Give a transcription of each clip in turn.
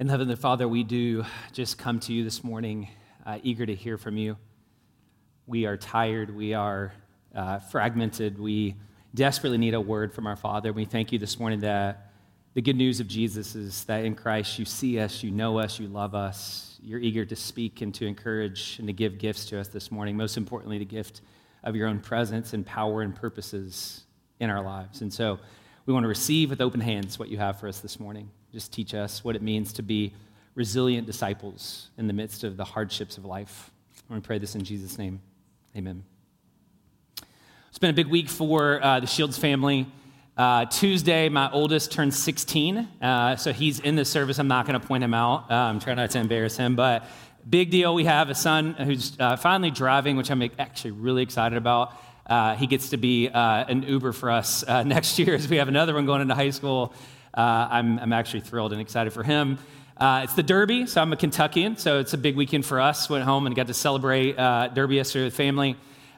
And Heavenly Father, we do just come to you this morning, uh, eager to hear from you. We are tired, we are uh, fragmented, we desperately need a word from our Father. We thank you this morning that the good news of Jesus is that in Christ you see us, you know us, you love us. You're eager to speak and to encourage and to give gifts to us this morning. Most importantly, the gift of your own presence and power and purposes in our lives. And so we want to receive with open hands what you have for us this morning. Just teach us what it means to be resilient disciples in the midst of the hardships of life. Want to pray this in Jesus' name. Amen. It's been a big week for uh, the Shields family. Uh, Tuesday, my oldest turned 16, uh, so he's in the service. I'm not going to point him out. Uh, I'm trying not to embarrass him, but big deal. We have a son who's uh, finally driving, which I'm actually really excited about. Uh, he gets to be an Uber for us next year as we have another one going into high school. Uh, I'm, I'm actually thrilled and excited for him. Uh, it's the Derby, so I'm a Kentuckian, so it's a big weekend for us. Went home and got to celebrate uh, Derby yesterday with family.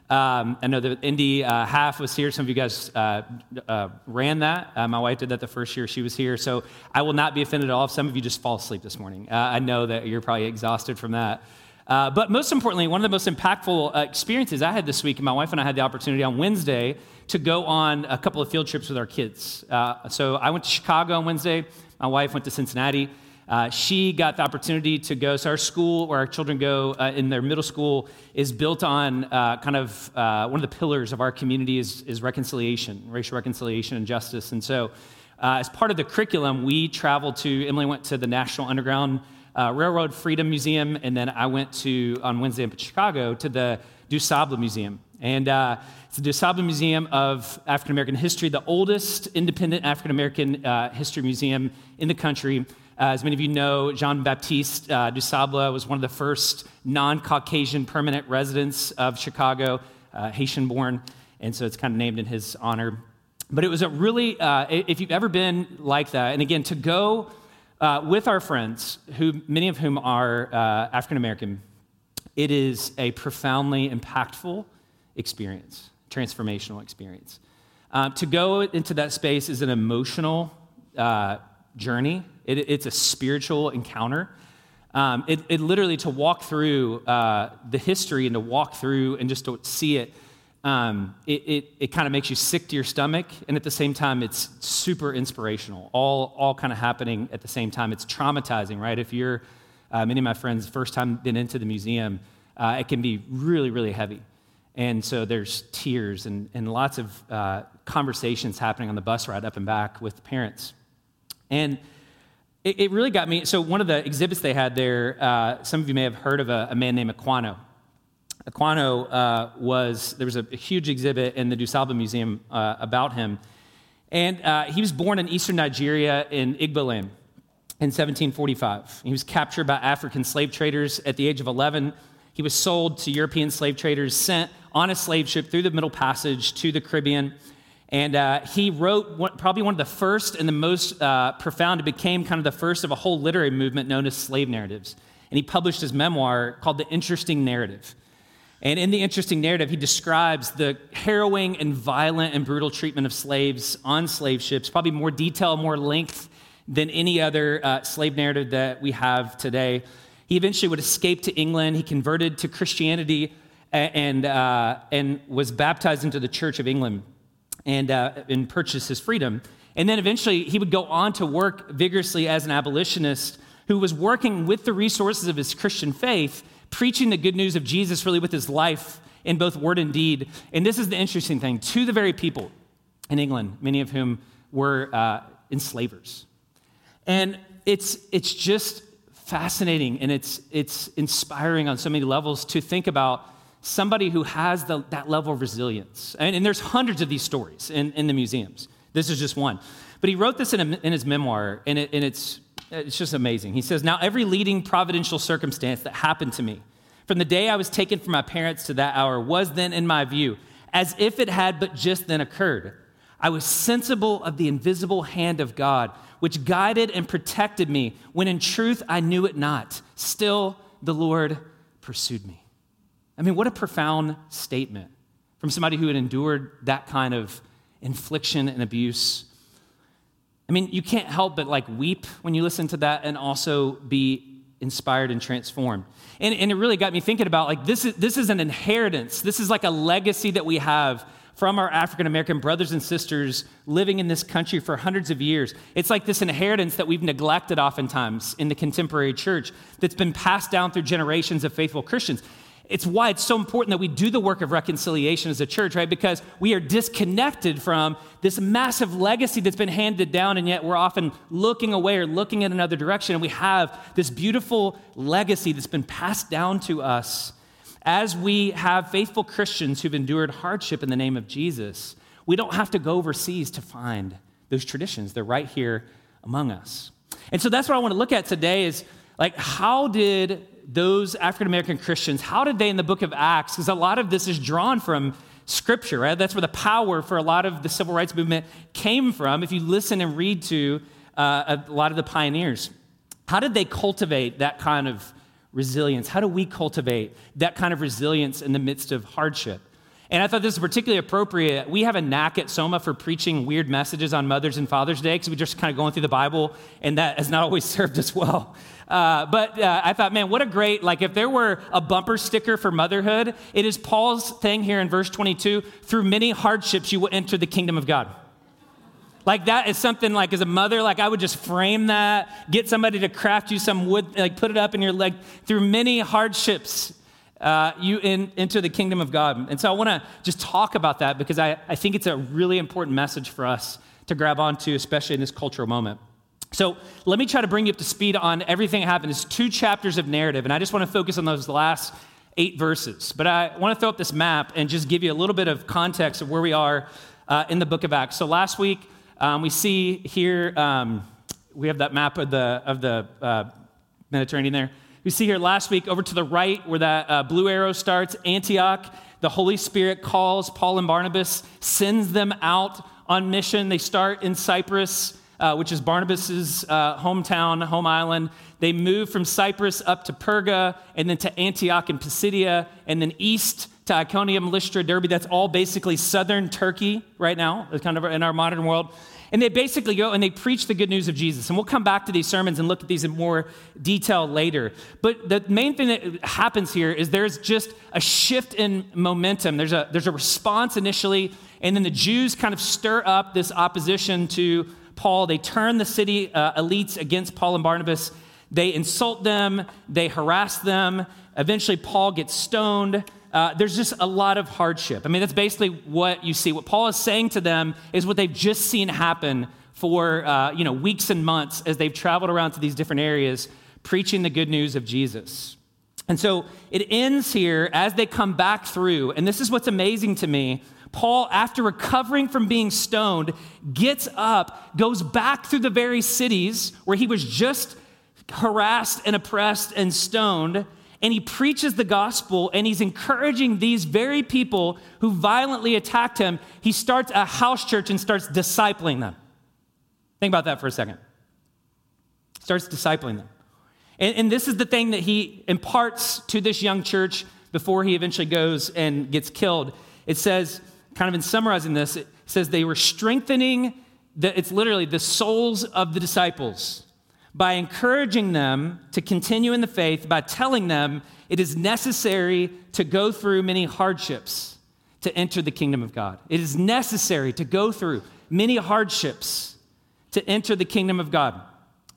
Um, I know the Indy uh, half was here. Some of you guys uh, uh, ran that. My wife did that the first year she was here. So I will not be offended at all if some of you just fall asleep this morning. I know that you're probably exhausted from that. But most importantly, one of the most impactful experiences I had this week, my wife and I had the opportunity on Wednesday to go on a couple of field trips with our kids. Uh, so I went to Chicago on Wednesday. My wife went to Cincinnati. Uh, she got the opportunity to go. So our school, where our children go uh, in their middle school, is built on uh, kind of uh, one of the pillars of our community is, is reconciliation, racial reconciliation and justice. And so, uh, as part of the curriculum, we traveled to. Emily went to the National Underground Railroad Freedom Museum, and then I went to on Wednesday in Chicago to the DuSable Museum. And uh, it's the DuSable Museum of African American History, the oldest independent African American uh, history museum in the country. Uh, as many of you know, Jean Baptiste uh, DuSable was one of the first non Caucasian permanent residents of Chicago, uh, Haitian born, and so it's kind of named in his honor. But it was a really, uh, if you've ever been like that, and again, to go with our friends, who many of whom are African American, it is a profoundly impactful experience, transformational experience. Um, to go into that space is an emotional uh, journey, it, it's a spiritual encounter. Um, it, it, literally, to walk through uh, the history and to walk through and just to see it, um, it, it, it kind of makes you sick to your stomach. And at the same time, it's super inspirational, all, all kind of happening at the same time. It's traumatizing, right? If you're, uh, many of my friends, first time been into the museum, uh, it can be really, really heavy. And so there's tears and, and lots of uh, conversations happening on the bus ride up and back with parents. And it, it really got me. So, one of the exhibits they had there, uh, some of you may have heard of a, a man named Equiano. Equiano uh, was, there was a, a, huge exhibit in the DuSable Museum uh, about him. And uh, he was born in eastern Nigeria in Igboland in 1745. He was captured by African slave traders at the age of 11. He was sold to European slave traders, sent on a slave ship through the Middle Passage to the Caribbean. And uh, he wrote one, probably one of the first and the most uh, profound. It became kind of the first of a whole literary movement known as slave narratives. And he published his memoir called The Interesting Narrative. And in The Interesting Narrative, he describes the harrowing and violent and brutal treatment of slaves on slave ships, probably more detail, more length than any other uh, slave narrative that we have today. He eventually would escape to England. He converted to Christianity and, uh, and was baptized into the Church of England and, uh, and purchased his freedom. And then eventually he would go on to work vigorously as an abolitionist who was working with the resources of his Christian faith, preaching the good news of Jesus really with his life in both word and deed. And this is the interesting thing to the very people in England, many of whom were uh, enslavers. And it's, it's just fascinating and it's, it's inspiring on so many levels to think about somebody who has the, that level of resilience. And, and, there's hundreds of these stories in, in the museums. This is just one. But he wrote this in, a, in his memoir, and, it, and it's, it's just amazing. He says, Now, every leading providential circumstance that happened to me, from the day I was taken from my parents to that hour, was then in my view, as if it had but just then occurred. I was sensible of the invisible hand of God, which guided and protected me when in truth I knew it not. Still, the Lord pursued me. I mean, what a profound statement from somebody who had endured that kind of infliction and abuse. I mean, you can't help but like weep when you listen to that and also be inspired and transformed. And, and it really got me thinking about like this is, this is an inheritance. This is like a legacy that we have from our African American brothers and sisters living in this country for hundreds of years. It's like this inheritance that we've neglected oftentimes in the contemporary church that's been passed down through generations of faithful Christians. It's why it's so important that we do the work of reconciliation as a church, right? Because we are disconnected from this massive legacy that's been handed down, and yet we're often looking away or looking in another direction. And we have this beautiful legacy that's been passed down to us as we have faithful Christians who've endured hardship in the name of Jesus. We don't have to go overseas to find those traditions, they're right here among us. And so that's what I want to look at today is like, how did those African American Christians, how did they in the book of Acts, because a lot of this is drawn from scripture, right? That's where the power for a lot of the civil rights movement came from. If you listen and read to uh, a lot of the pioneers, how did they cultivate that kind of resilience? How do we cultivate that kind of resilience in the midst of hardship? And I thought this is particularly appropriate. We have a knack at Soma for preaching weird messages on Mother's and Father's Day because we're just kind of going through the Bible, and that has not always served us well. Uh, but uh, I thought, man, what a great, like, if there were a bumper sticker for motherhood, it is Paul's thing here in verse 22 through many hardships, you will enter the kingdom of God. Like, that is something like, as a mother, like, I would just frame that, get somebody to craft you some wood, like, put it up in your leg. Through many hardships, uh, you in, enter the kingdom of God. And so I want to just talk about that because I, I think it's a really important message for us to grab onto, especially in this cultural moment. So let me try to bring you up to speed on everything that happened. It's two chapters of narrative, and I just want to focus on those last eight verses. But I want to throw up this map and just give you a little bit of context of where we are uh, in the book of Acts. So last week, um, we see here, um, we have that map of the, of the uh, Mediterranean there. We see here last week over to the right where that uh, blue arrow starts, Antioch. The Holy Spirit calls Paul and Barnabas, sends them out on mission. They start in Cyprus uh, which is Barnabas's uh, hometown, home island. They move from Cyprus up to Perga, and then to Antioch and Pisidia, and then east to Iconium, Lystra, Derbe. That's all basically southern Turkey right now, kind of in our modern world. And they basically go and they preach the good news of Jesus. And we'll come back to these sermons and look at these in more detail later. But the main thing that happens here is there's just a shift in momentum. There's a, there's a response initially, and then the Jews kind of stir up this opposition to Paul. They turn the city uh, elites against Paul and Barnabas. They insult them, they harass them. Eventually, Paul gets stoned. Uh, there's just a lot of hardship. I mean, that's basically what you see. What Paul is saying to them is what they've just seen happen for uh, you know weeks and months as they've traveled around to these different areas preaching the good news of Jesus. And so it ends here as they come back through, and this is what's amazing to me Paul, after recovering from being stoned, gets up, goes back through the very cities where he was just harassed and oppressed and stoned, and he preaches the gospel and he's encouraging these very people who violently attacked him. He starts a house church and starts discipling them. Think about that for a second. Starts discipling them. And, and this is the thing that he imparts to this young church before he eventually goes and gets killed. It says, kind of in summarizing this, it says they were strengthening, the, it's literally the souls of the disciples by encouraging them to continue in the faith, by telling them it is necessary to go through many hardships to enter the kingdom of God. It is necessary to go through many hardships to enter the kingdom of God.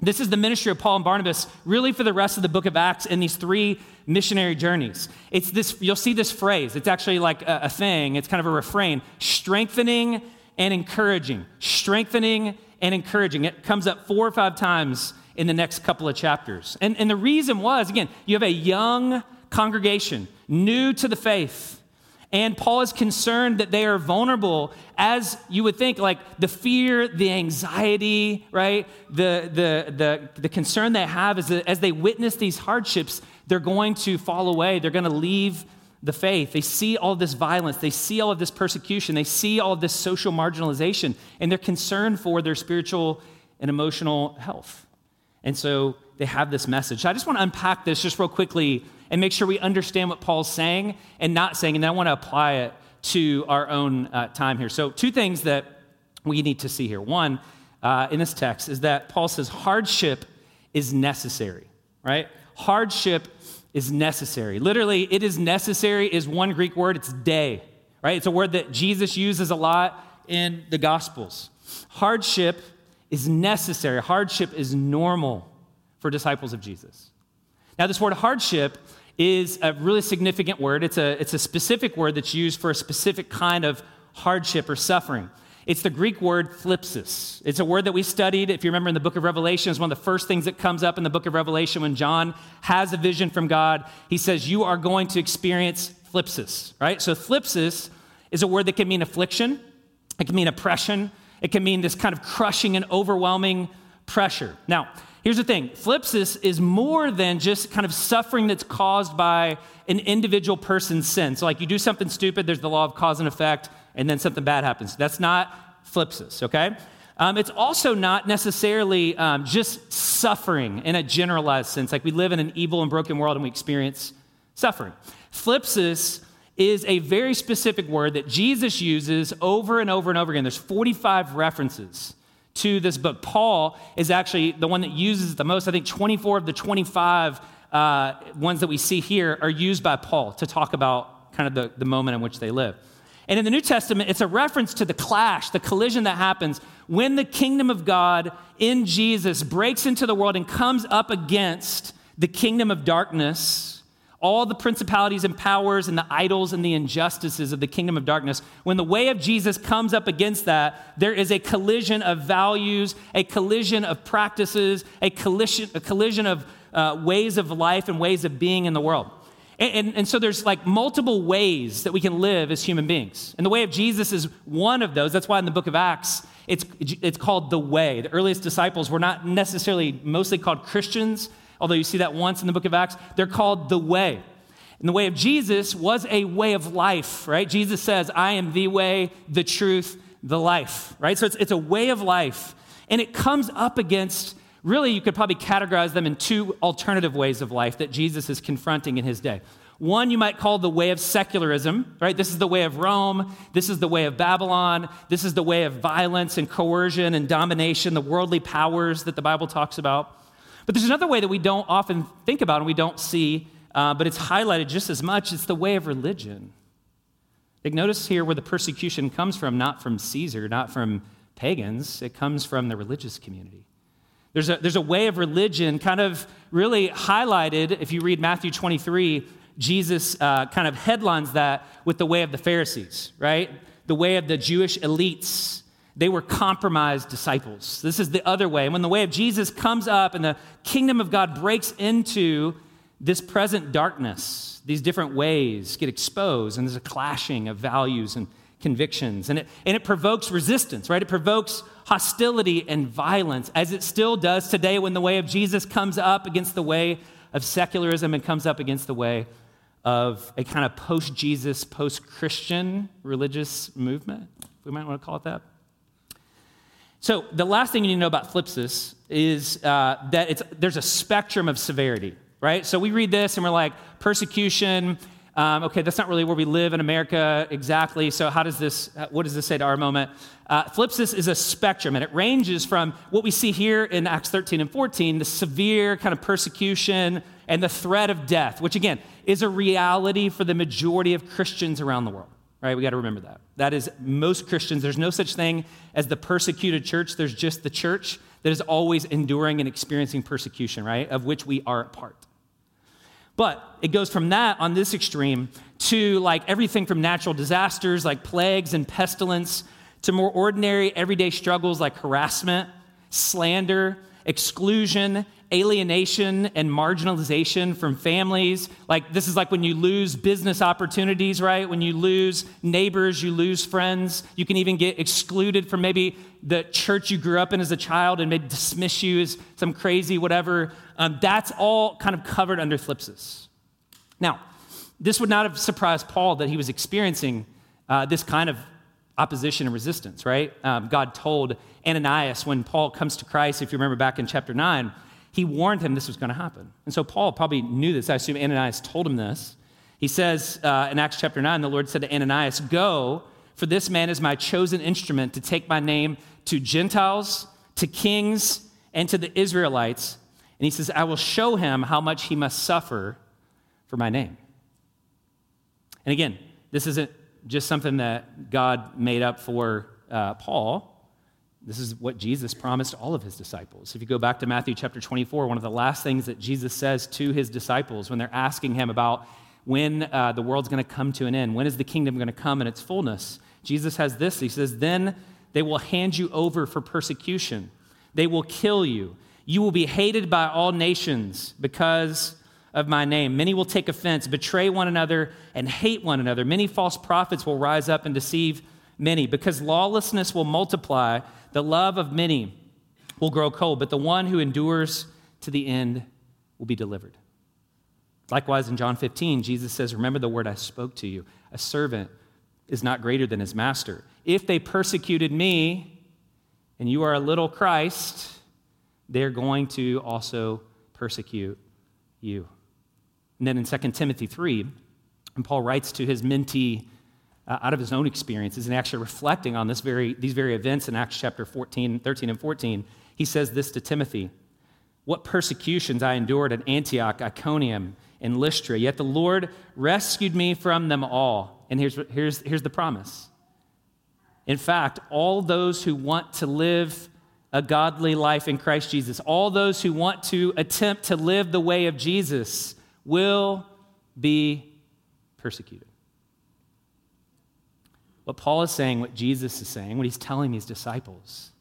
This is the ministry of Paul and Barnabas, really for the rest of the book of Acts in these three missionary journeys. It's this, you'll see this phrase. It's actually like a, a thing, it's kind of a refrain strengthening and encouraging. Strengthening and encouraging. It comes up four or five times in the next couple of chapters. And, and the reason was, again, you have a young congregation, new to the faith. And Paul is concerned that they are vulnerable, as you would think, like the fear, the anxiety, right? The, the, the, the concern they have is that as they witness these hardships, they're going to fall away. They're going to leave the faith. They see all this violence. They see all of this persecution. They see all of this social marginalization, and they're concerned for their spiritual and emotional health. And so they have this message. I just want to unpack this just real quickly and make sure we understand what Paul's saying and not saying, and then I want to apply it to our own uh, time here. So, two things that we need to see here. One, uh, in this text is that Paul says hardship is necessary, right? Hardship is necessary. Literally, it is necessary is one Greek word, it's dei, right? It's a word that Jesus uses a lot in the Gospels. Hardship is necessary, hardship is normal for disciples of Jesus. Now, this word hardship is a really significant word. It's a, it's a specific word that's used for a specific kind of hardship or suffering. It's the Greek word thlipsis. It's a word that we studied, if you remember in the book of Revelation, it's one of the first things that comes up in the book of Revelation when John has a vision from God. He says, You are going to experience thlipsis, right? So, thlipsis is a word that can mean affliction, it can mean oppression, it can mean this kind of crushing and overwhelming pressure. Now, here's the thing thlipsis is more than just kind of suffering that's caused by an individual person's sin. So, like you do something stupid, there's the law of cause and effect and then something bad happens. That's not thlipsis, okay? Um, it's also not necessarily um, just suffering in a generalized sense, like we live in an evil and broken world and we experience suffering. Thlipsis is a very specific word that Jesus uses over and over and over again. There's 45 references to this book. Paul is actually the one that uses the most. I think 24 of the 25 uh, ones that we see here are used by Paul to talk about kind of the, the moment in which they live. And in the New Testament, it's a reference to the clash, the collision that happens when the kingdom of God in Jesus breaks into the world and comes up against the kingdom of darkness, all the principalities and powers and the idols and the injustices of the kingdom of darkness. When the way of Jesus comes up against that, there is a collision of values, a collision of practices, a collision, a collision of uh, ways of life and ways of being in the world. And, and, and, so there's like multiple ways that we can live as human beings. And the way of Jesus is one of those. That's why in the book of Acts, it's, it's called the way. The earliest disciples were not necessarily mostly called Christians, although you see that once in the book of Acts. They're called the way. And the way of Jesus was a way of life, right? Jesus says, I am the way, the truth, the life, right? So it's, it's a way of life. And it comes up against really, you could probably categorize them in two alternative ways of life that Jesus is confronting in his day. One you might call the way of secularism, right? This is the way of Rome. This is the way of Babylon. This is the way of violence and coercion and domination, the worldly powers that the Bible talks about. But there's another way that we don't often think about and we don't see, uh, but it's highlighted just as much. It's the way of religion. Like, notice here where the persecution comes from, not from Caesar, not from pagans, it comes from the religious community. There's a, there's a way of religion kind of really highlighted. If you read Matthew 23, Jesus uh, kind of headlines that with the way of the Pharisees, right? The way of the Jewish elites. They were compromised disciples. This is the other way. And when the way of Jesus comes up and the kingdom of God breaks into this present darkness, these different ways get exposed, and there's a clashing of values and convictions. And it, and it provokes resistance, right? It provokes hostility and violence, as it still does today when the way of Jesus comes up against the way of secularism and comes up against the way of a kind of post Jesus, post Christian religious movement. We might want to call it that. So, the last thing you need to know about thlipsis is uh, that there's a spectrum of severity, right? So, we read this and we're like, persecution, um, okay, that's not really where we live in America exactly. So, how does this, what does this say to our moment? Uh, thlipsis is a spectrum, and it ranges from what we see here in Acts 13 and 14, the severe kind of persecution and the threat of death, which again is a reality for the majority of Christians around the world. Right? We got to remember that. That is most Christians. There's no such thing as the persecuted church. There's just the church that is always enduring and experiencing persecution, right? Of which we are a part. But it goes from that on this extreme to like everything from natural disasters like plagues and pestilence to more ordinary everyday struggles like harassment, slander, exclusion, alienation, and marginalization from families. Like, this is like when you lose business opportunities, right? When you lose neighbors, you lose friends. You can even get excluded from maybe the church you grew up in as a child and maybe dismiss you as some crazy whatever. Um, that's all kind of covered under thlipsis. Now, this would not have surprised Paul that he was experiencing uh, this kind of opposition and resistance, right? Um, God told Ananias when Paul comes to Christ, if you remember back in chapter 9, he warned him this was going to happen. And so Paul probably knew this. I assume Ananias told him this. He says uh, in Acts chapter 9, the Lord said to Ananias, Go, for this man is my chosen instrument to take my name to Gentiles, to kings and to the Israelites. And he says, I will show him how much he must suffer for my name. And again, this isn't just something that God made up for uh, Paul. This is what Jesus promised all of his disciples. If you go back to Matthew chapter 24, one of the last things that Jesus says to his disciples when they're asking him about when uh, the world's going to come to an end, when is the kingdom going to come in its fullness, Jesus has this. He says, Then they will hand you over for persecution, they will kill you. You will be hated by all nations because of my name. Many will take offense, betray one another, and hate one another. Many false prophets will rise up and deceive many. Because lawlessness will multiply, the love of many will grow cold, but the one who endures to the end will be delivered. Likewise, in John 15, Jesus says, Remember the word I spoke to you. A servant is not greater than his master. If they persecuted me, and you are a little Christ, they're going to also persecute you. And then in 2 Timothy 3, and Paul writes to his mentee uh, out of his own experiences and actually reflecting on this very, these very events in Acts chapter 14, 13 and 14, he says this to Timothy What persecutions I endured at Antioch, Iconium, and Lystra, yet the Lord rescued me from them all. And here's, here's, here's the promise. In fact, all those who want to live a godly life in Christ Jesus, all those who want to attempt to live the way of Jesus, will be persecuted. What Paul is saying, what Jesus is saying, what he's telling these disciples,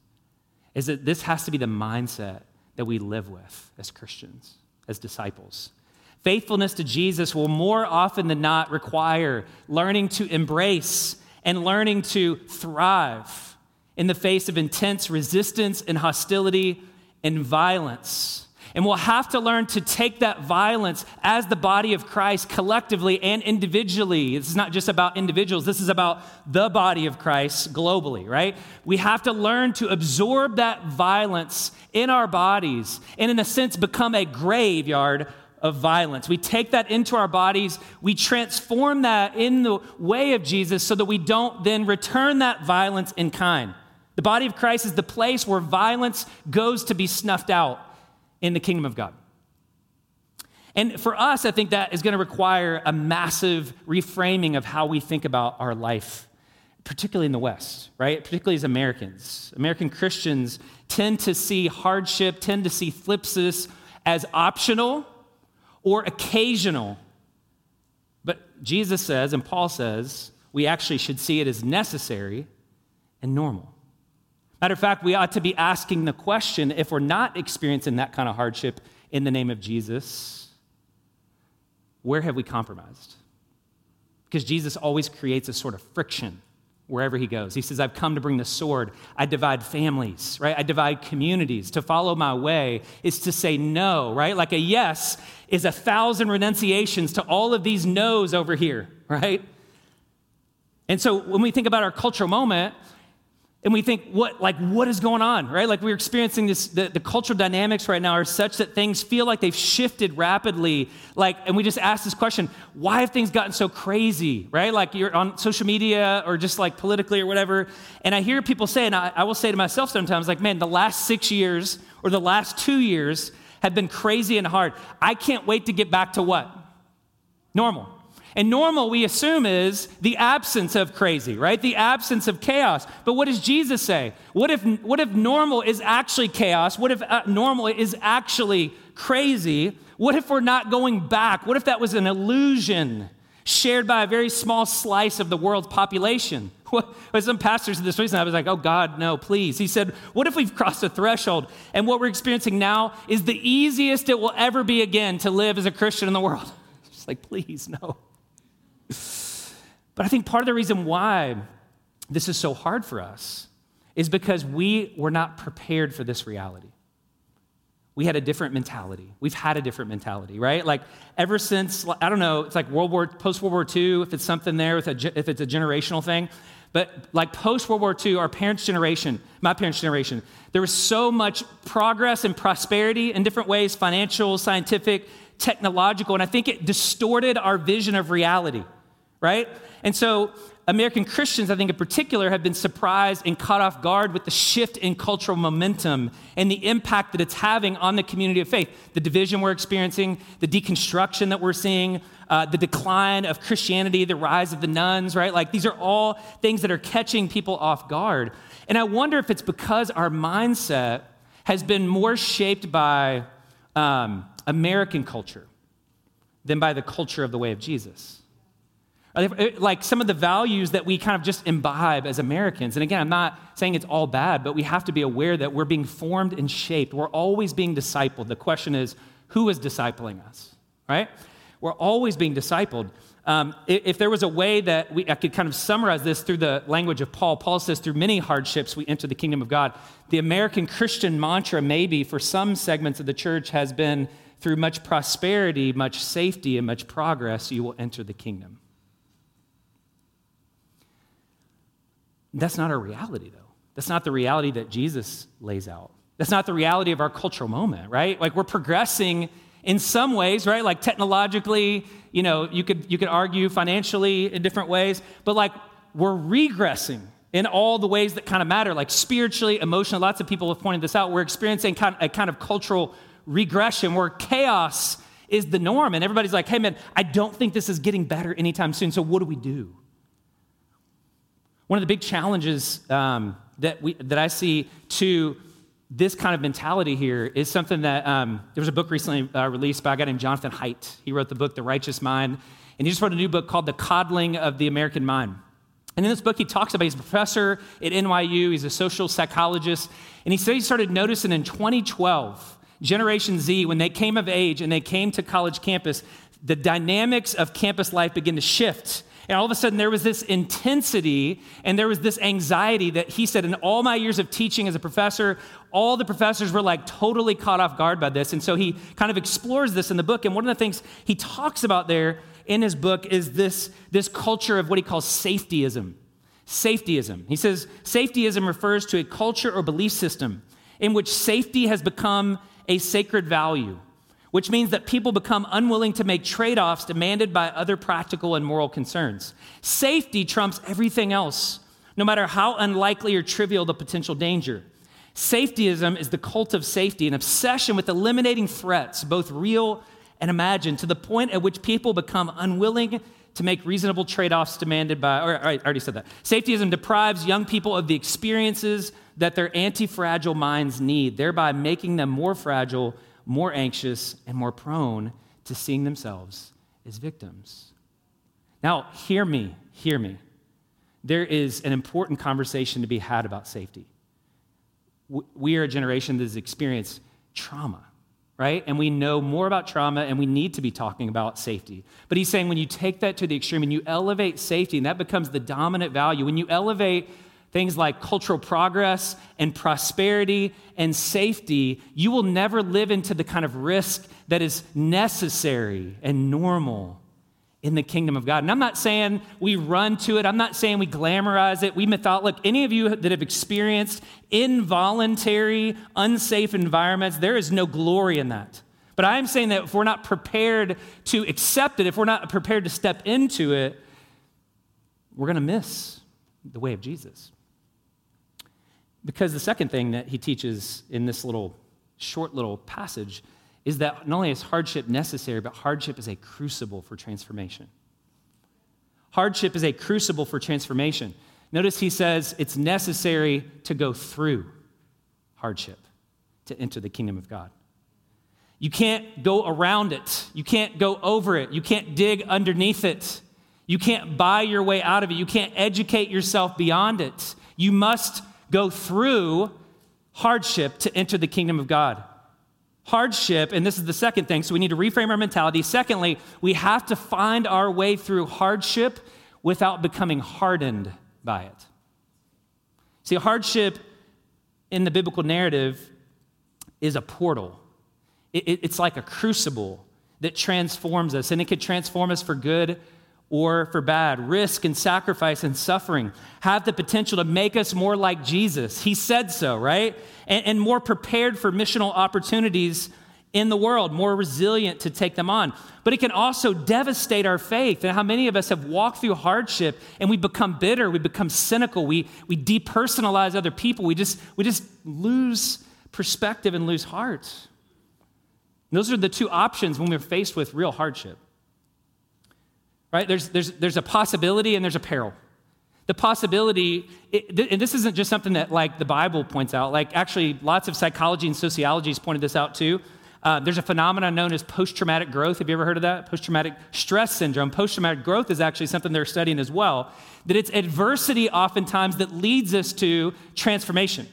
is that this has to be the mindset that we live with as Christians, as disciples. Faithfulness to Jesus will more often than not require learning to embrace and learning to thrive in the face of intense resistance and hostility and violence. And we'll have to learn to take that violence as the body of Christ collectively and individually. This is not just about individuals, this is about the body of Christ globally, right? We have to learn to absorb that violence in our bodies and, in a sense, become a graveyard of violence. We take that into our bodies, we transform that in the way of Jesus so that we don't then return that violence in kind. The body of Christ is the place where violence goes to be snuffed out in the kingdom of God. And for us, I think that is going to require a massive reframing of how we think about our life, particularly in the West, right? Particularly as Americans. American Christians tend to see hardship, tend to see thlipsis as optional or occasional. But Jesus says, and Paul says, we actually should see it as necessary and normal. Matter of fact, we ought to be asking the question if we're not experiencing that kind of hardship in the name of Jesus, where have we compromised? Because Jesus always creates a sort of friction wherever he goes. He says, I've come to bring the sword. I divide families, right? I divide communities. To follow my way is to say no, right? Like a yes is a thousand renunciations to all of these no's over here, right? And so when we think about our cultural moment, and we think what like what is going on right? Like we're experiencing this the, the, cultural dynamics right now are such that things feel like they've shifted rapidly. Like and we just ask this question why have things gotten so crazy right? Like you're on social media or just like politically or whatever. And i hear people say and I, I will say to myself sometimes like man the last six years or the last two years have been crazy and hard. I can't wait to get back to what? Normal and normal, we assume, is the absence of crazy, right? The absence of chaos. But what does Jesus say? What if, what if normal is actually chaos? What if uh, normal is actually crazy? What if we're not going back? What if that was an illusion shared by a very small slice of the world's population? What, some pastors in this reason, I was like, oh God, no, please. He said, what if we've crossed a threshold and what we're experiencing now is the easiest it will ever be again to live as a Christian in the world? It's like, please, no. But I think part of the reason why this is so hard for us is because we were not prepared for this reality. We had a different mentality. We've had a different mentality, right? Like ever since, I don't know, it's like World War, post World War II, if it's something there, if it's a generational thing. But like post World War II, our parents' generation, my parents' generation, there was so much progress and prosperity in different ways financial, scientific, technological, and I think it distorted our vision of reality right? And so American Christians, I think in particular, have been surprised and caught off guard with the shift in cultural momentum and the impact that it's having on the community of faith. The division we're experiencing, the deconstruction that we're seeing, uh, the decline of Christianity, the rise of the nones, right? Like these are all things that are catching people off guard. And I wonder if it's because our mindset has been more shaped by um, American culture than by the culture of the way of Jesus. Like some of the values that we kind of just imbibe as Americans. And again, I'm not saying it's all bad, but we have to be aware that we're being formed and shaped. We're always being discipled. The question is, who is discipling us, right? We're always being discipled. Um, if there was a way that we, I could kind of summarize this through the language of Paul, Paul says, through many hardships, we enter the kingdom of God. The American Christian mantra, maybe for some segments of the church, has been through much prosperity, much safety, and much progress, you will enter the kingdom. That's not our reality, though. That's not the reality that Jesus lays out. That's not the reality of our cultural moment, right? Like we're progressing in some ways, right? Like technologically, you know, you could, you could argue financially in different ways, but like we're regressing in all the ways that kind of matter, like spiritually, emotionally. Lots of people have pointed this out. We're experiencing kind of, a kind of cultural regression where chaos is the norm. And everybody's like, hey, man, I don't think this is getting better anytime soon. So what do we do? One of the big challenges um, that, we, that I see to this kind of mentality here is something that um, there was a book recently uh, released by a guy named Jonathan Haidt. He wrote the book, The Righteous Mind, and he just wrote a new book called The Coddling of the American Mind. And in this book, he talks about he's a professor at NYU, he's a social psychologist, and he said he started noticing in 2012, Generation Z, when they came of age and they came to college campus, the dynamics of campus life begin to shift and all of a sudden, there was this intensity and there was this anxiety that he said, in all my years of teaching as a professor, all the professors were like totally caught off guard by this. And so he kind of explores this in the book. And one of the things he talks about there in his book is this, this culture of what he calls safetyism. Safetyism. He says, safetyism refers to a culture or belief system in which safety has become a sacred value which means that people become unwilling to make trade offs demanded by other practical and moral concerns. Safety trumps everything else, no matter how unlikely or trivial the potential danger. Safetyism is the cult of safety, an obsession with eliminating threats, both real and imagined, to the point at which people become unwilling to make reasonable trade offs demanded by, or I already said that. Safetyism deprives young people of the experiences that their anti fragile minds need, thereby making them more fragile more anxious, and more prone to seeing themselves as victims. Now, hear me, hear me. There is an important conversation to be had about safety. We are a generation that has experienced trauma, right? And we know more about trauma and we need to be talking about safety. But he's saying when you take that to the extreme and you elevate safety, and that becomes the dominant value, when you elevate things like cultural progress and prosperity and safety, you will never live into the kind of risk that is necessary and normal in the kingdom of God. And I'm not saying we run to it, I'm not saying we glamorize it. We mythologize. Look, any of you that have experienced involuntary, unsafe environments, there is no glory in that. But I am saying that if we're not prepared to accept it, if we're not prepared to step into it, we're going to miss the way of Jesus. Because the second thing that he teaches in this little short little passage is that not only is hardship necessary, but hardship is a crucible for transformation. Hardship is a crucible for transformation. Notice he says it's necessary to go through hardship to enter the kingdom of God. You can't go around it. You can't go over it. You can't dig underneath it. You can't buy your way out of it. You can't educate yourself beyond it. You must go through hardship to enter the kingdom of God. Hardship, and this is the second thing, so we need to reframe our mentality. Secondly, we have to find our way through hardship without becoming hardened by it. See, hardship in the biblical narrative is a portal, it's like a crucible that transforms us, and it could transform us for good or for bad. Risk and sacrifice and suffering have the potential to make us more like Jesus. He said so, right? And, and more prepared for missional opportunities in the world, more resilient to take them on. But it can also devastate our faith. And how many of us have walked through hardship and we become bitter, we become cynical, we, we depersonalize other people, we just, we just lose perspective and lose heart. Those are the two options when we're faced with real hardship. Right? There's, there's, there's a possibility and there's a peril. The possibility, it, and this isn't just something that like the Bible points out, like actually lots of psychology and sociology has pointed this out too. Uh, there's a phenomenon known as post traumatic growth. Have you ever heard of that? Post traumatic stress syndrome. Post traumatic growth is actually something they're studying as well. That it's adversity oftentimes that leads us to transformation.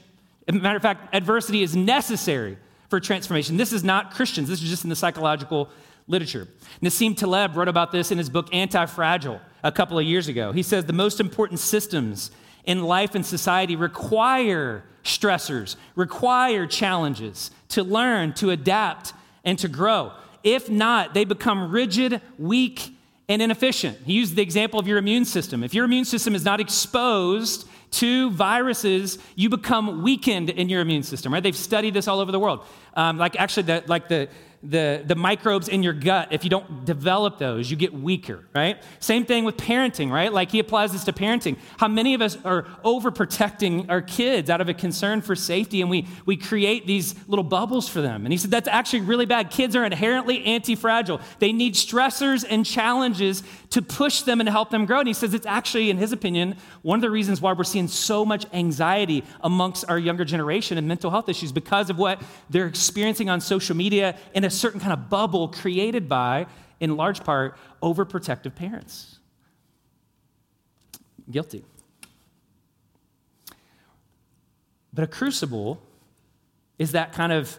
As a matter of fact, adversity is necessary for transformation. This is not Christians, this is just in the psychological literature. Nassim Taleb wrote about this in his book Anti Fragile a couple of years ago. He says the most important systems in life and society require stressors, require challenges to learn, to adapt, and to grow. If not, they become rigid, weak, and inefficient. He used the example of your immune system. If your immune system is not exposed to viruses, you become weakened in your immune system, right? They've studied this all over the world. Um, like actually, the, like the, the, the microbes in your gut, if you don't develop those, you get weaker, right? Same thing with parenting, right? Like he applies this to parenting. How many of us are overprotecting our kids out of a concern for safety and we, we create these little bubbles for them? And he said that's actually really bad. Kids are inherently anti fragile. They need stressors and challenges to push them and help them grow. And he says it's actually, in his opinion, one of the reasons why we're seeing so much anxiety amongst our younger generation and mental health issues because of what they're experiencing on social media in a certain kind of bubble created by, in large part, overprotective parents. Guilty. But a crucible is that kind of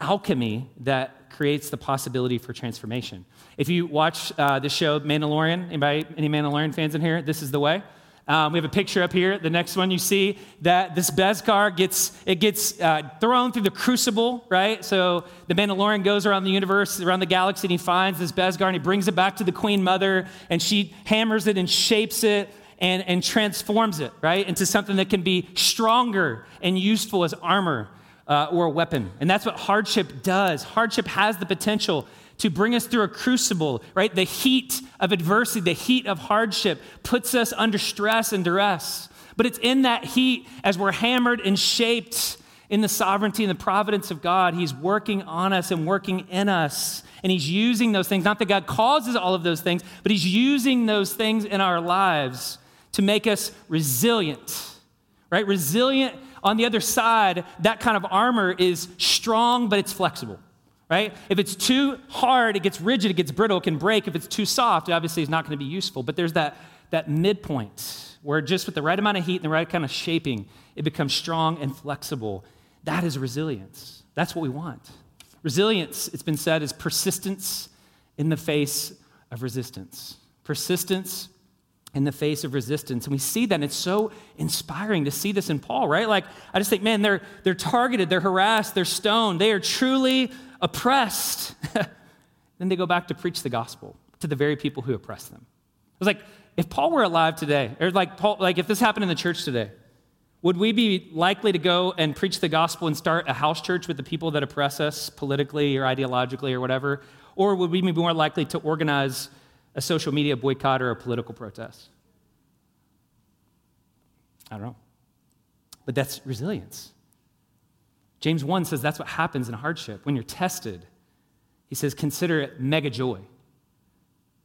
alchemy that creates the possibility for transformation. If you watch uh, the show Mandalorian, anybody, any Mandalorian fans in here? This is the way. Um, we have a picture up here. The next one you see that this Beskar gets it gets uh, thrown through the crucible, right? So the Mandalorian goes around the universe, around the galaxy, and he finds this Beskar and he brings it back to the Queen Mother, and she hammers it and shapes it and, and transforms it, right, into something that can be stronger and useful as armor uh, or a weapon. And that's what hardship does. Hardship has the potential to bring us through a crucible, right? The heat of adversity, the heat of hardship puts us under stress and duress. But it's in that heat, as we're hammered and shaped in the sovereignty and the providence of God, He's working on us and working in us. And He's using those things. Not that God causes all of those things, but He's using those things in our lives to make us resilient, right? Resilient on the other side, that kind of armor is strong, but it's flexible right? If it's too hard, it gets rigid, it gets brittle, it can break. If it's too soft, it obviously is not going to be useful. But there's that, that midpoint where just with the right amount of heat and the right kind of shaping, it becomes strong and flexible. That is resilience. That's what we want. Resilience, it's been said, is persistence in the face of resistance. Persistence in the face of resistance. And we see that, and it's so inspiring to see this in Paul, right? Like, I just think, man, they're, they're targeted, they're harassed, they're stoned, they are truly oppressed. then they go back to preach the gospel to the very people who oppress them. It was like, if Paul were alive today, or like Paul, like if this happened in the church today, would we be likely to go and preach the gospel and start a house church with the people that oppress us politically or ideologically or whatever? Or would we be more likely to organize a social media boycott or a political protest? I don't know. But that's resilience. James 1 says that's what happens in hardship. When you're tested, he says, consider it mega joy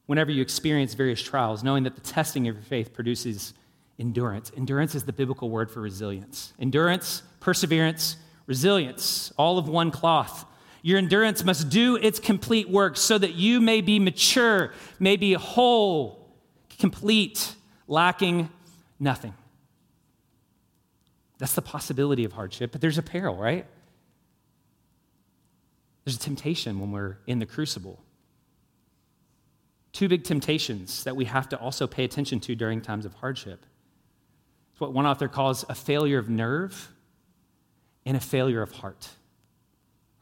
whenever you experience various trials, knowing that the testing of your faith produces endurance. Endurance is the biblical word for resilience. Endurance, perseverance, resilience, all of one cloth. Your endurance must do its complete work so that you may be mature, may be whole, complete, lacking nothing. That's the possibility of hardship, but there's a peril, right? There's a temptation when we're in the crucible. Two big temptations that we have to also pay attention to during times of hardship. It's what one author calls a failure of nerve and a failure of heart.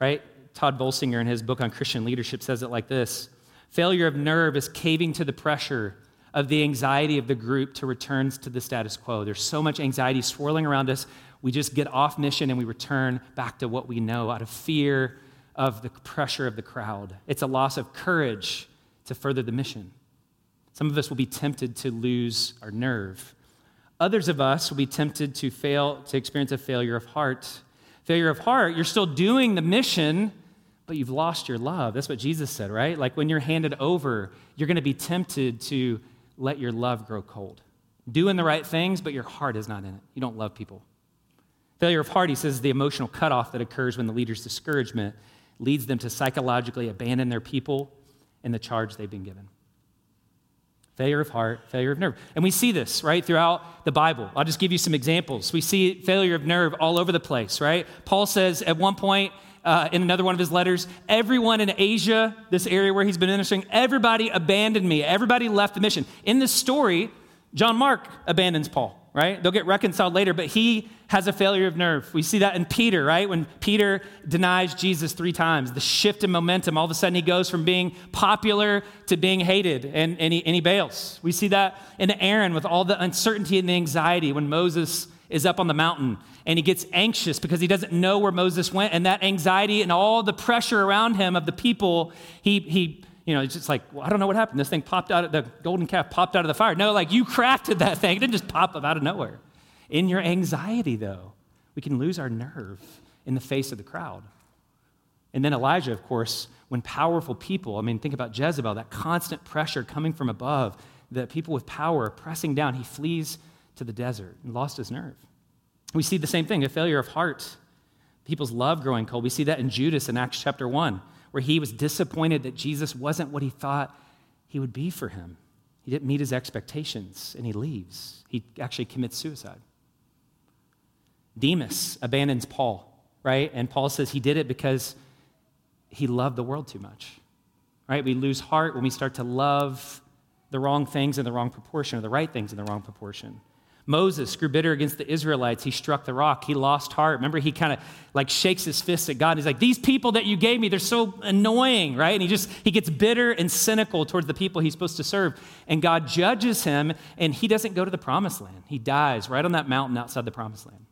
Right? Tod Bolsinger, in his book on Christian leadership, says it like this Failure of nerve is caving to the pressure of the anxiety of the group to return to the status quo. There's so much anxiety swirling around us. We just get off mission and we return back to what we know out of fear of the pressure of the crowd. It's a loss of courage to further the mission. Some of us will be tempted to lose our nerve. Others of us will be tempted to fail, to experience a failure of heart. Failure of heart, you're still doing the mission, but you've lost your love. That's what Jesus said, right? Like when you're handed over, you're going to be tempted to let your love grow cold. Doing the right things, but your heart is not in it. You don't love people. Failure of heart, he says, is the emotional cutoff that occurs when the leader's discouragement leads them to psychologically abandon their people and the charge they've been given. Failure of heart, failure of nerve. And we see this, right, throughout the Bible. I'll just give you some examples. We see failure of nerve all over the place, right? Paul says at one point uh, in another one of his letters, everyone in Asia, this area where he's been ministering, everybody abandoned me. Everybody left the mission. In this story, John Mark abandons Paul right? They'll get reconciled later, but he has a failure of nerve. We see that in Peter, right? When Peter denies Jesus three times, the shift in momentum, all of a sudden he goes from being popular to being hated and, and, he, and he bails. We see that in Aaron with all the uncertainty and the anxiety when Moses is up on the mountain and he gets anxious because he doesn't know where Moses went. And that anxiety and all the pressure around him of the people, he, he you know, it's just like, well, I don't know what happened. This thing popped out, of, the golden calf popped out of the fire. No, like you crafted that thing. It didn't just pop up out of nowhere. In your anxiety, though, we can lose our nerve in the face of the crowd. And then Elijah, of course, when powerful people, I mean, think about Jezebel, that constant pressure coming from above, the people with power pressing down, he flees to the desert and lost his nerve. We see the same thing, a failure of heart, people's love growing cold. We see that in Judas in Acts chapter 1 where he was disappointed that Jesus wasn't what he thought he would be for him. He didn't meet his expectations, and he leaves. He actually commits suicide. Demas abandons Paul, right? And Paul says he did it because he loved the world too much, right? We lose heart when we start to love the wrong things in the wrong proportion or the right things in the wrong proportion. Moses grew bitter against the Israelites. He struck the rock. He lost heart. Remember, he kind of like shakes his fist at God. He's like, These people that you gave me, they're so annoying, right? And he just, he gets bitter and cynical towards the people he's supposed to serve. And God judges him, and he doesn't go to the promised land. He dies right on that mountain outside the promised land.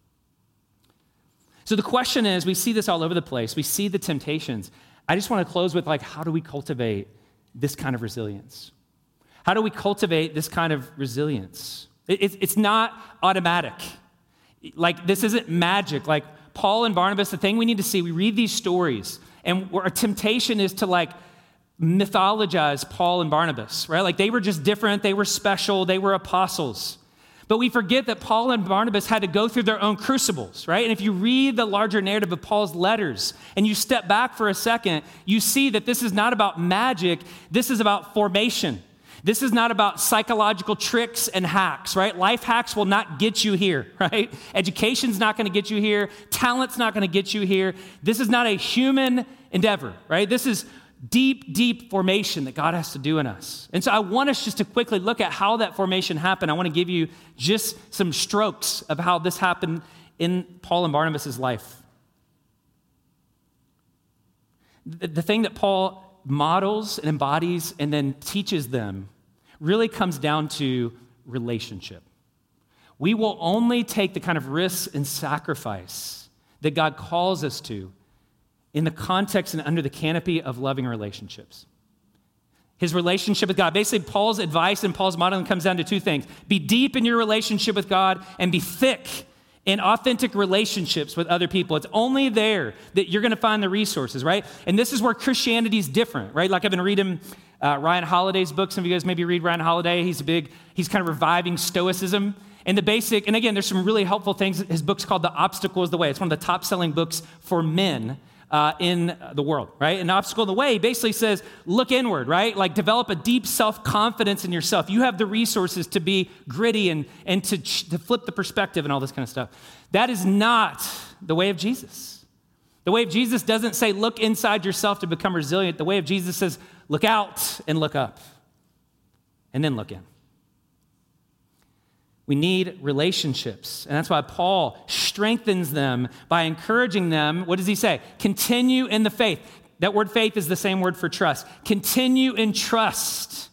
So the question is we see this all over the place, we see the temptations. I just want to close with like, how do we cultivate this kind of resilience? How do we cultivate this kind of resilience? It's not automatic. Like, this isn't magic. Like, Paul and Barnabas, the thing we need to see, we read these stories, and our temptation is to like mythologize Paul and Barnabas, right? Like, they were just different, they were special, they were apostles. But we forget that Paul and Barnabas had to go through their own crucibles, right? And if you read the larger narrative of Paul's letters and you step back for a second, you see that this is not about magic, this is about formation. This is not about psychological tricks and hacks, right? Life hacks will not get you here, right? Education's not going to get you here. Talent's not going to get you here. This is not a human endeavor, right? This is deep, deep formation that God has to do in us. And so I want us just to quickly look at how that formation happened. I want to give you just some strokes of how this happened in Paul and Barnabas' life. The, the thing that Paul models and embodies and then teaches them really comes down to relationship. We will only take the kind of risks and sacrifice that God calls us to in the context and under the canopy of loving relationships. His relationship with God. Basically, Paul's advice and Paul's modeling comes down to two things be deep in your relationship with God and be thick in authentic relationships with other people. It's only there that you're going to find the resources, right? And this is where Christianity is different, right? Like I've been reading uh, Ryan Holiday's book. Some of you guys maybe read Ryan Holiday. He's a big, he's kind of reviving Stoicism. And the basic, and again, there's some really helpful things. His book's called The Obstacle is the Way. It's one of the top selling books for men uh, in the world, right? An obstacle in the way basically says, look inward, right? Like develop a deep self confidence in yourself. You have the resources to be gritty and, and to, to flip the perspective and all this kind of stuff. That is not the way of Jesus. The way of Jesus doesn't say, look inside yourself to become resilient. The way of Jesus says, look out and look up, and then look in. We need relationships. And that's why Paul strengthens them by encouraging them. What does he say? Continue in the faith. That word faith is the same word for trust. Continue in trust.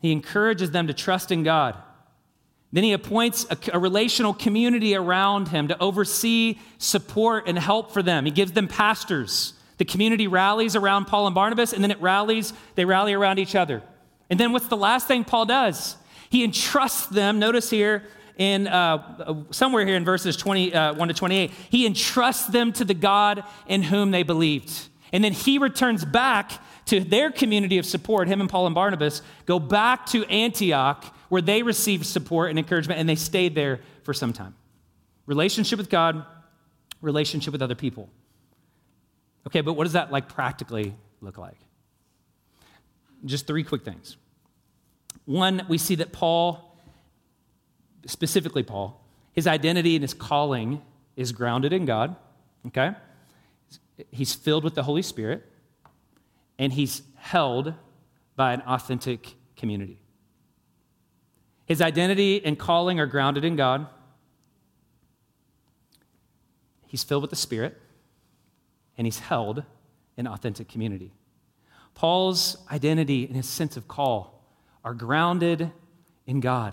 He encourages them to trust in God. Then he appoints a, a, relational community around him to oversee, support, and help for them. He gives them pastors. The community rallies around Paul and Barnabas, and then it rallies, they rally around each other. And then what's the last thing Paul does? He entrusts them, notice here, in uh, somewhere here in verses 21 uh, to 28, he entrusts them to the God in whom they believed. And then he returns back to their community of support. Him and Paul and Barnabas go back to Antioch where they received support and encouragement and they stayed there for some time. Relationship with God, relationship with other people. Okay, but what does that like practically look like? Just three quick things. One, we see that Paul, specifically Paul, his identity and his calling is grounded in God, okay? He's filled with the Holy Spirit, and he's held by an authentic community. His identity and calling are grounded in God. He's filled with the Spirit, and he's held in authentic community. Paul's identity and his sense of call are grounded in God.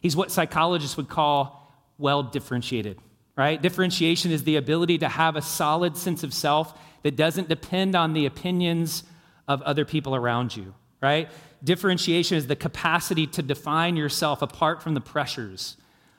He's what psychologists would call well differentiated, right? Differentiation is the ability to have a solid sense of self that doesn't depend on the opinions of other people around you, right? Differentiation is the capacity to define yourself apart from the pressures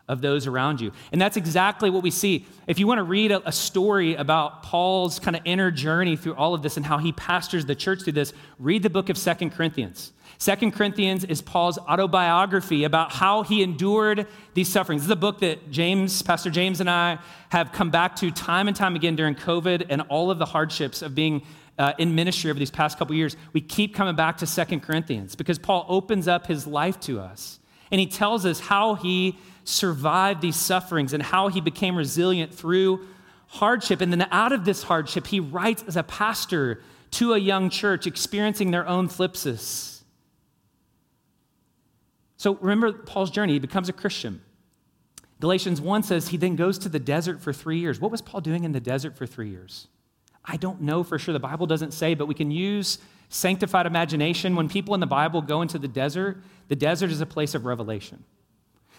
of those around you. And that's exactly what we see. If you want to read a, a story about Paul's kind of inner journey through all of this and how he pastors the church through this, read the book of Second Corinthians. Second Corinthians is Paul's autobiography about how he endured these sufferings. This is a book that James, Pastor James, and I have come back to time and time again during COVID and all of the hardships of being uh, in ministry over these past couple years, we keep coming back to Second Corinthians because Paul opens up his life to us. And he tells us how he survived these sufferings and how he became resilient through hardship. And then out of this hardship, he writes as a pastor to a young church experiencing their own thlipsis. So remember Paul's journey. He becomes a Christian. Galatians 1 says he then goes to the desert for three years. What was Paul doing in the desert for three years? I don't know for sure. The Bible doesn't say, but we can use sanctified imagination. When people in the Bible go into the desert, the desert is a place of revelation.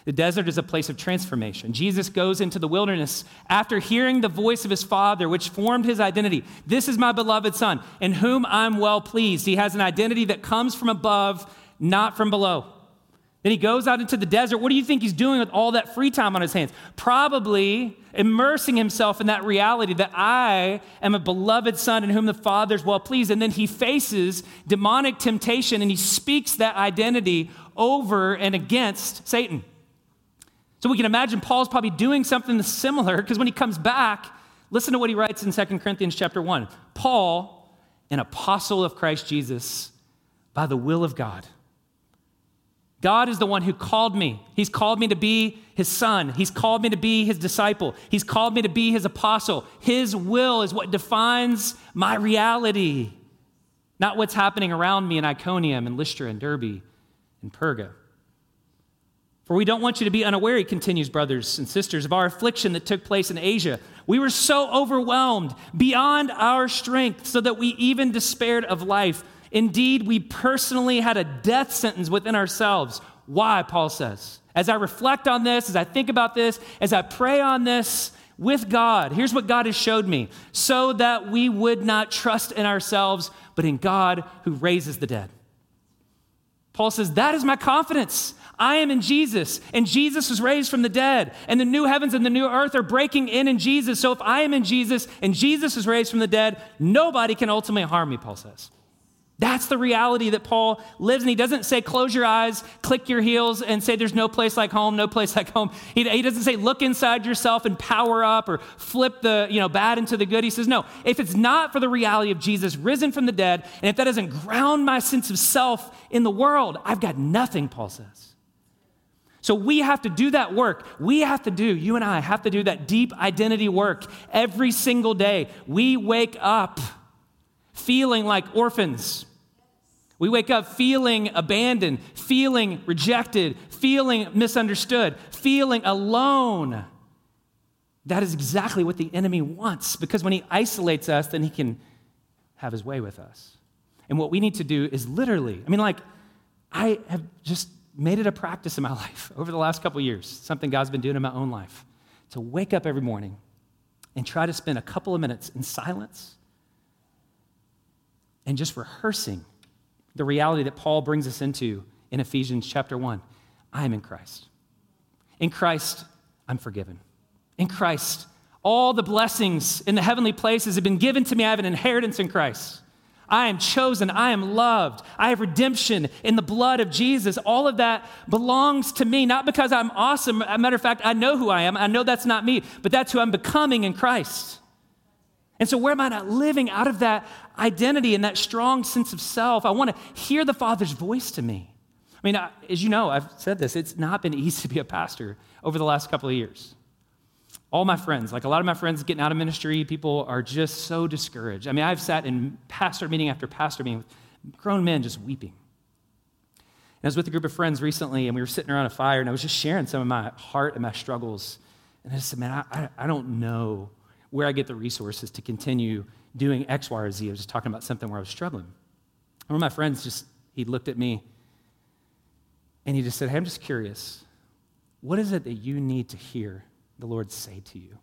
The desert is a place of transformation. Jesus goes into the wilderness after hearing the voice of his Father, which formed his identity. This is my beloved Son, in whom I'm well pleased. He has an identity that comes from above, not from below. Then he goes out into the desert. What do you think he's doing with all that free time on his hands? Probably immersing himself in that reality that I am a beloved son in whom the Father is well pleased. And then he faces demonic temptation and he speaks that identity over and against Satan. So we can imagine Paul's probably doing something similar because when he comes back, listen to what he writes in 2 Corinthians chapter 1. Paul, an apostle of Christ Jesus, by the will of God God is the one who called me. He's called me to be his son. He's called me to be his disciple. He's called me to be his apostle. His will is what defines my reality, not what's happening around me in Iconium and Lystra and Derbe and Perga. For we don't want you to be unaware, he continues, brothers and sisters, of our affliction that took place in Asia. We were so overwhelmed beyond our strength, so that we even despaired of life. Indeed, we personally had a death sentence within ourselves. Why, Paul says? As I reflect on this, as I think about this, as I pray on this with God, here's what God has showed me so that we would not trust in ourselves, but in God who raises the dead. Paul says, That is my confidence. I am in Jesus, and Jesus was raised from the dead, and the new heavens and the new earth are breaking in in Jesus. So if I am in Jesus and Jesus is raised from the dead, nobody can ultimately harm me, Paul says. That's the reality that Paul lives in. He doesn't say, close your eyes, click your heels, and say, there's no place like home, no place like home. He, he, doesn't say, look inside yourself and power up or flip the you know, bad into the good. He says, no, if it's not for the reality of Jesus risen from the dead, and if that doesn't ground my sense of self in the world, I've got nothing, Paul says. So we have to do that work. We have to do, you and I have to do that deep identity work every single day. We wake up feeling like orphans. We wake up feeling abandoned, feeling rejected, feeling misunderstood, feeling alone. That is exactly what the enemy wants because when he isolates us, then he can have his way with us. And what we need to do is literally, I mean, like, I have just made it a practice in my life over the last couple years, something God's been doing in my own life, to wake up every morning and try to spend a couple of minutes in silence and just rehearsing the reality that Paul brings us into in Ephesians chapter 1. I am in Christ. In Christ, I'm forgiven. In Christ, all the blessings in the heavenly places have been given to me. I have an inheritance in Christ. I am chosen. I am loved. I have redemption in the blood of Jesus. All of that belongs to me, not because I'm awesome. As a matter of fact, I know who I am. I know that's not me, but that's who I'm becoming in Christ. And so, where am I not living out of that identity and that strong sense of self? I want to hear the Father's voice to me. I mean, as you know, I've said this, it's not been easy to be a pastor over the last couple of years all my friends, like a lot of my friends getting out of ministry, people are just so discouraged. I mean, I've sat in pastor meeting after pastor meeting with grown men just weeping. And I was with a group of friends recently, and we were sitting around a fire, and I was just sharing some of my heart and my struggles. And I said, Man, I, I don't know where I get the resources to continue doing X, Y, or Z. I was just talking about something where I was struggling. One of my friends just, he looked at me and he just said, Hey, I'm just curious. What is it that you need to hear the Lord say to you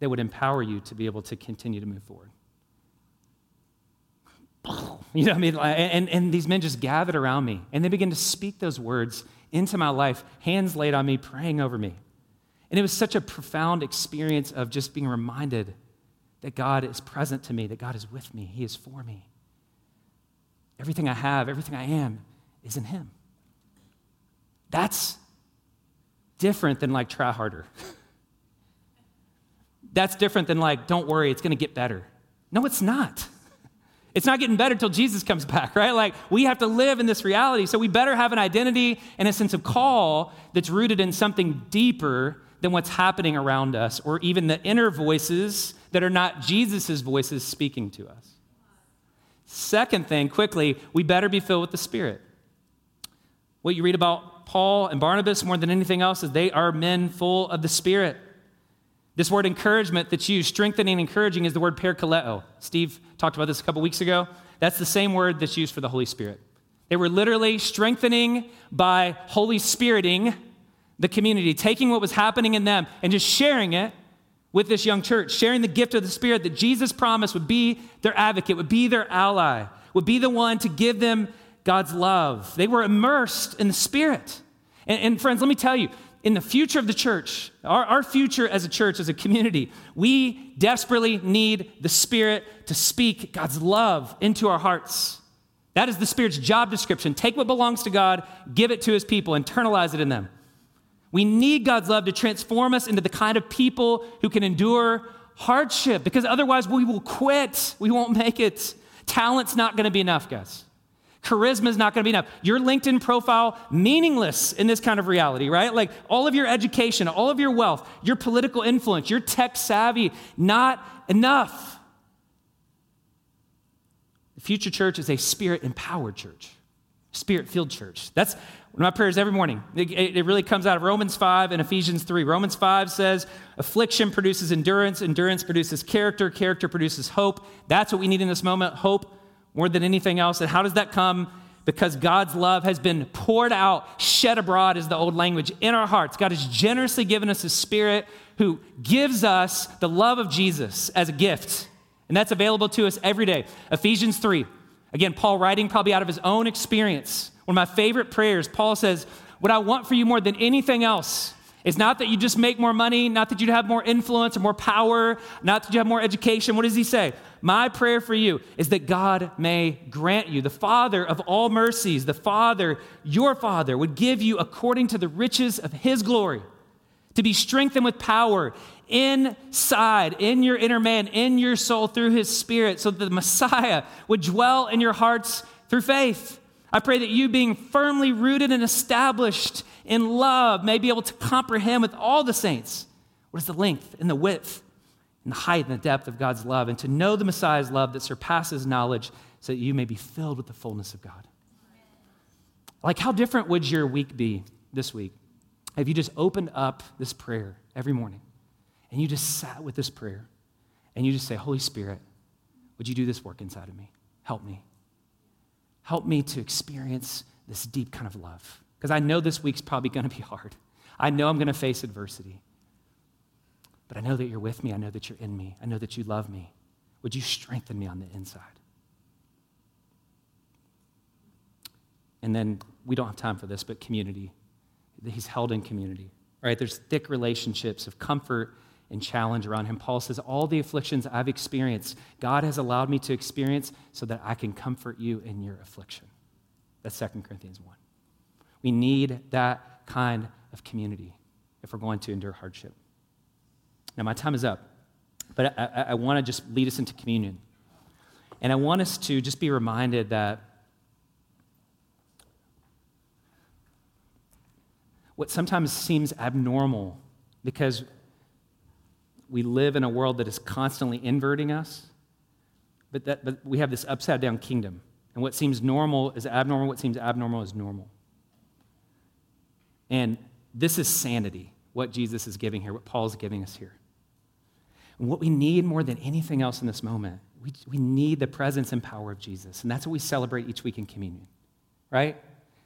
that would empower you to be able to continue to move forward? You know what I mean? And, and these men just gathered around me and they began to speak those words into my life, hands laid on me, praying over me. And it was such a profound experience of just being reminded that God is present to me, that God is with me, He is for me. Everything I have, everything I am is in Him. That's different than like try harder. That's different than like, don't worry, it's going to get better. No, it's not. It's not getting better till Jesus comes back, right? Like, we have to live in this reality. So, we better have an identity and a sense of call that's rooted in something deeper than what's happening around us, or even the inner voices that are not Jesus' voices speaking to us. Second thing, quickly, we better be filled with the Spirit. What you read about Paul and Barnabas, more than anything else, is they are men full of the Spirit. This word encouragement that's used, strengthening and encouraging, is the word parakaleo. Steve talked about this a couple weeks ago. That's the same word that's used for the Holy Spirit. They were literally strengthening by Holy Spiriting the community, taking what was happening in them and just sharing it with this young church, sharing the gift of the Spirit that Jesus promised would be their advocate, would be their ally, would be the one to give them God's love. They were immersed in the Spirit. And, and, friends, let me tell you, in the future of the church, our, our future as a church, as a community, we desperately need the Spirit to speak God's love into our hearts. That is the Spirit's job description. Take what belongs to God, give it to His people, internalize it in them. We need God's love to transform us into the kind of people who can endure hardship because otherwise we will quit. We won't make it. Talent's not going to be enough, guys. Charisma is not going to be enough. Your LinkedIn profile, meaningless in this kind of reality, right? Like all of your education, all of your wealth, your political influence, your tech savvy, not enough. The future church is a spirit empowered church, spirit filled church. That's my prayers every morning. It, it, really comes out of Romans 5 and Ephesians 3. Romans 5 says, Affliction produces endurance, endurance produces character, character produces hope. That's what we need in this moment hope more than anything else. And how does that come? Because God's love has been poured out, shed abroad is the old language, in our hearts. God has generously given us a spirit who gives us the love of Jesus as a gift. And that's available to us every day. Ephesians 3. Again, Paul writing probably out of his own experience. One of my favorite prayers, Paul says, What I want for you more than anything else is not that you just make more money, not that you have more influence or more power, not that you have more education. What does he say? My prayer for you is that God may grant you, the Father of all mercies, the Father, your Father, would give you according to the riches of his glory to be strengthened with power inside, in your inner man, in your soul through his Spirit, so that the Messiah would dwell in your hearts through faith. I pray that you, being firmly rooted and established in love, may be able to comprehend with all the saints what is the length and the width and the height and the depth of God's love, and to know the Messiah's love that surpasses knowledge, so that you may be filled with the fullness of God. Like, how different would your week be this week if you just opened up this prayer every morning and you just sat with this prayer and you just say, Holy Spirit, would you do this work inside of me? Help me. Help me to experience this deep kind of love. Because I know this week's probably going to be hard. I know I'm going to face adversity. But I know that you're with me. I know that you're in me. I know that you love me. Would you strengthen me on the inside? And then we don't have time for this, but community. He's held in community, right? There's thick relationships of comfort and challenge around him. Paul says, All the afflictions I've experienced, God has allowed me to experience so that I can comfort you in your affliction. That's 2 Corinthians 1. We need that kind of community if we're going to endure hardship. Now, my time is up, but I, I, I want to just lead us into communion. And I want us to just be reminded that what sometimes seems abnormal because we live in a world that is constantly inverting us, but, that, but we have this upside down kingdom. And what seems normal is abnormal, what seems abnormal is normal. And this is sanity, what Jesus is giving here, what Paul is giving us here. And what we need more than anything else in this moment, we, we need the presence and power of Jesus. And that's what we celebrate each week in communion, right?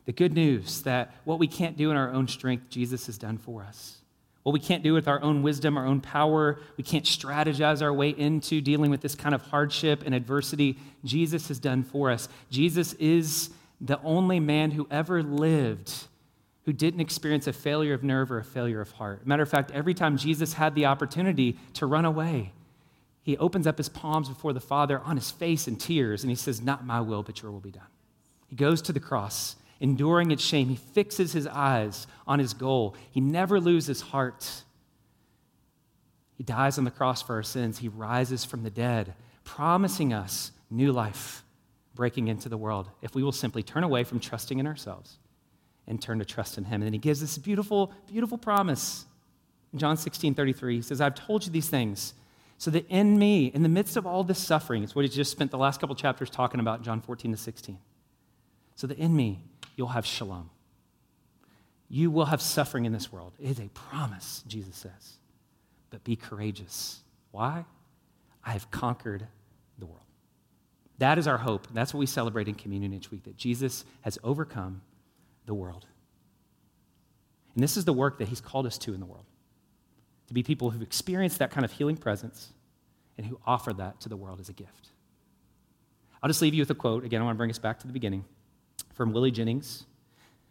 The good news that what we can't do in our own strength, Jesus has done for us. What we can't do with our own wisdom, our own power, we can't strategize our way into dealing with this kind of hardship and adversity, Jesus has done for us. Jesus is the only man who ever lived who didn't experience a failure of nerve or a failure of heart. Matter of fact, every time Jesus had the opportunity to run away, he opens up his palms before the Father on his face in tears, and he says, Not my will, but your will be done. He goes to the cross, enduring its shame. He fixes his eyes on his goal. He never loses heart. He dies on the cross for our sins. He rises from the dead, promising us new life breaking into the world if we will simply turn away from trusting in ourselves and turn to trust in him. And then he gives this beautiful, beautiful promise. In John 16, 33, he says, I've told you these things so that in me, in the midst of all this suffering, it's what he just spent the last couple chapters talking about, John 14 to 16. So that in me, you'll have shalom. You will have suffering in this world. It is a promise, Jesus says. But be courageous. Why? I have conquered the world. That is our hope. That's what we celebrate in communion each week that Jesus has overcome the world. And this is the work that he's called us to in the world to be people who've experienced that kind of healing presence and who offer that to the world as a gift. I'll just leave you with a quote. Again, I want to bring us back to the beginning from Willie Jennings.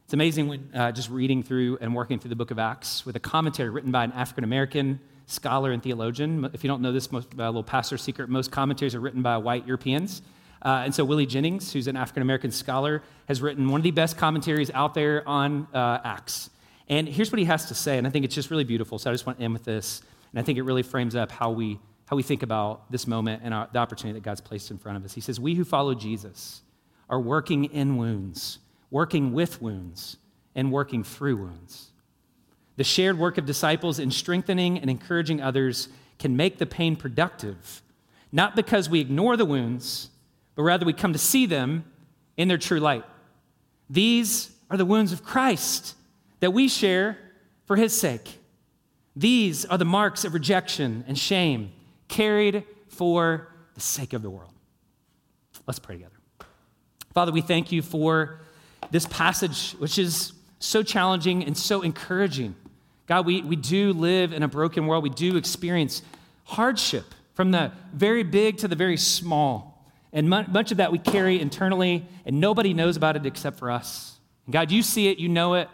It's amazing when uh, just reading through and working through the book of Acts with a commentary written by an African American scholar and theologian. If you don't know this most, uh, little pastor secret, most commentaries are written by white Europeans. Uh, and so Willie Jennings, who's an African American scholar, has written one of the best commentaries out there on uh, Acts. And here's what he has to say, and I think it's just really beautiful. So I just want to end with this, and I think it really frames up how we how we think about this moment and our, the opportunity that God's placed in front of us. He says, "We who follow Jesus are working in wounds, working with wounds, and working through wounds. The shared work of disciples in strengthening and encouraging others can make the pain productive, not because we ignore the wounds." but rather we come to see them in their true light. These are the wounds of Christ that we share for his sake. These are the marks of rejection and shame carried for the sake of the world. Let's pray together. Father, we thank you for this passage, which is so challenging and so encouraging. God, we, we do live in a broken world. We do experience hardship from the very big to the very small. And much of that we carry internally, and nobody knows about it except for us. And God, you see it, you know it,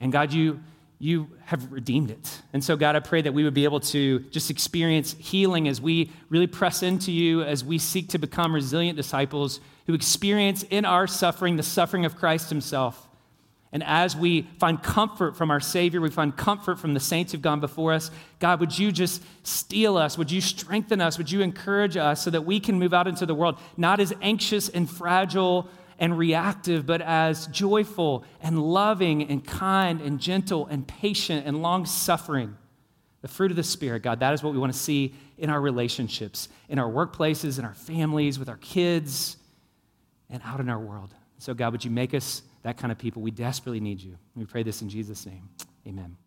and God, you, you have redeemed it. And so, God, I pray that we would be able to just experience healing as we really press into you, as we seek to become resilient disciples who experience in our suffering the suffering of Christ Himself. And as we find comfort from our Savior, we find comfort from the saints who've gone before us. God, would you just steel us? Would you strengthen us? Would you encourage us so that we can move out into the world not as anxious and fragile and reactive, but as joyful and loving and kind and gentle and patient and long suffering? The fruit of the Spirit, God, that is what we want to see in our relationships, in our workplaces, in our families, with our kids, and out in our world. So, God, would you make us that kind of people. We desperately need you. We pray this in Jesus' name. Amen.